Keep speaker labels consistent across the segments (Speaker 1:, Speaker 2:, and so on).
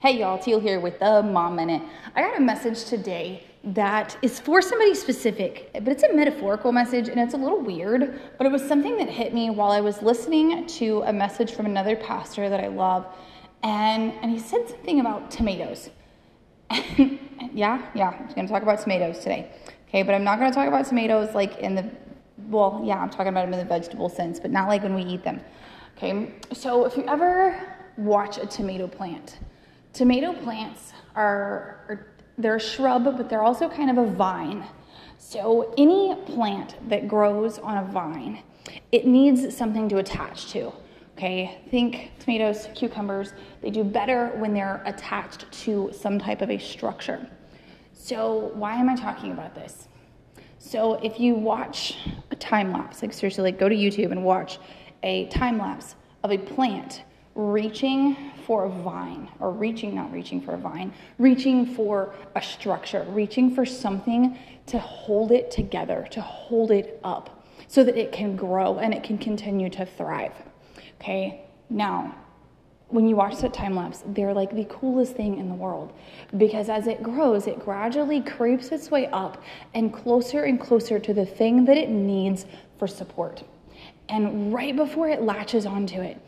Speaker 1: Hey y'all, Teal here with the Mom Minute. I got a message today that is for somebody specific, but it's a metaphorical message and it's a little weird, but it was something that hit me while I was listening to a message from another pastor that I love. And, and he said something about tomatoes. yeah, yeah, I'm to talk about tomatoes today. Okay, but I'm not to talk about tomatoes like in the, well, yeah, I'm talking about them in the vegetable sense, but not like when we eat them. Okay, so if you ever watch a tomato plant, Tomato plants are, are they're a shrub, but they're also kind of a vine. So any plant that grows on a vine, it needs something to attach to. Okay, think tomatoes, cucumbers, they do better when they're attached to some type of a structure. So, why am I talking about this? So, if you watch a time lapse, like seriously, like go to YouTube and watch a time lapse of a plant reaching for a vine, or reaching, not reaching for a vine, reaching for a structure, reaching for something to hold it together, to hold it up so that it can grow and it can continue to thrive. Okay, now, when you watch that time lapse, they're like the coolest thing in the world because as it grows, it gradually creeps its way up and closer and closer to the thing that it needs for support. And right before it latches onto it,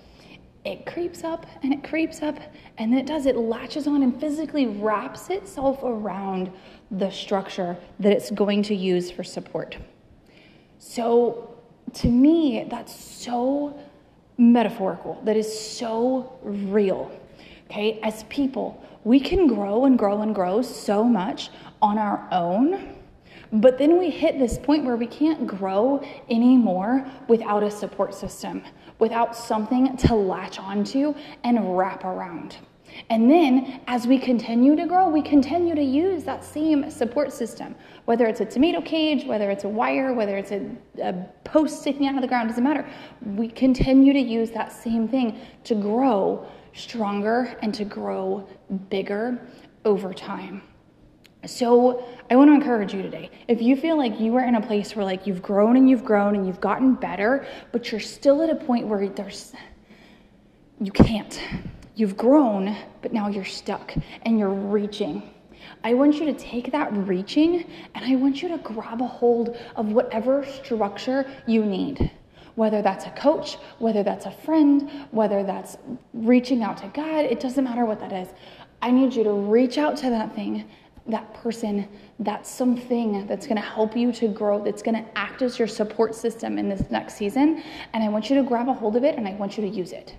Speaker 1: it creeps up and it creeps up, and then it does, it latches on and physically wraps itself around the structure that it's going to use for support. So, to me, that's so metaphorical, that is so real. Okay, as people, we can grow and grow and grow so much on our own. But then we hit this point where we can't grow anymore without a support system without something to latch onto and wrap around. And then as we continue to grow, we continue to use that same support system, whether it's a tomato cage, whether it's a wire, whether it's a, a, post sticking out of the ground, doesn't matter. We continue to use that same thing to grow stronger and to grow bigger over time. So I want to encourage you today. If you feel like you are in a place where like you've grown and you've grown and you've gotten better, but you're still at a point where there's you can't. You've grown, but now you're stuck and you're reaching. I want you to take that reaching and I want you to grab a hold of whatever structure you need. Whether that's a coach, whether that's a friend, whether that's reaching out to God, it doesn't matter what that is. I need you to reach out to that thing that person, that something that's going to help you to grow, that's going to act as your support system in this next season. And I want you to grab a hold of it and I want you to use it.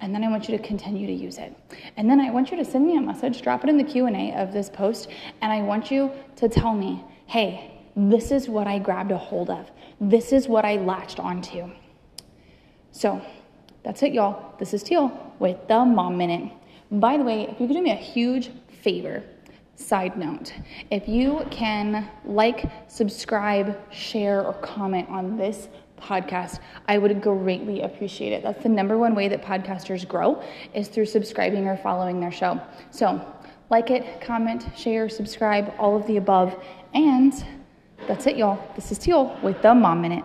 Speaker 1: And then I want you to continue to use it. And then I want you to send me a message, drop it in the Q&A of this post, and I want you to tell me, "Hey, this is what I grabbed a hold of. This is what I latched onto." So, that's it, y'all. This is Teal with the Mom Minute. By the way, if you could do me a huge favor, Side note if you can like, subscribe, share, or comment on this podcast, I would greatly appreciate it. That's the number one way that podcasters grow is through subscribing or following their show. So, like it, comment, share, subscribe, all of the above. And that's it, y'all. This is Teal with the Mom Minute.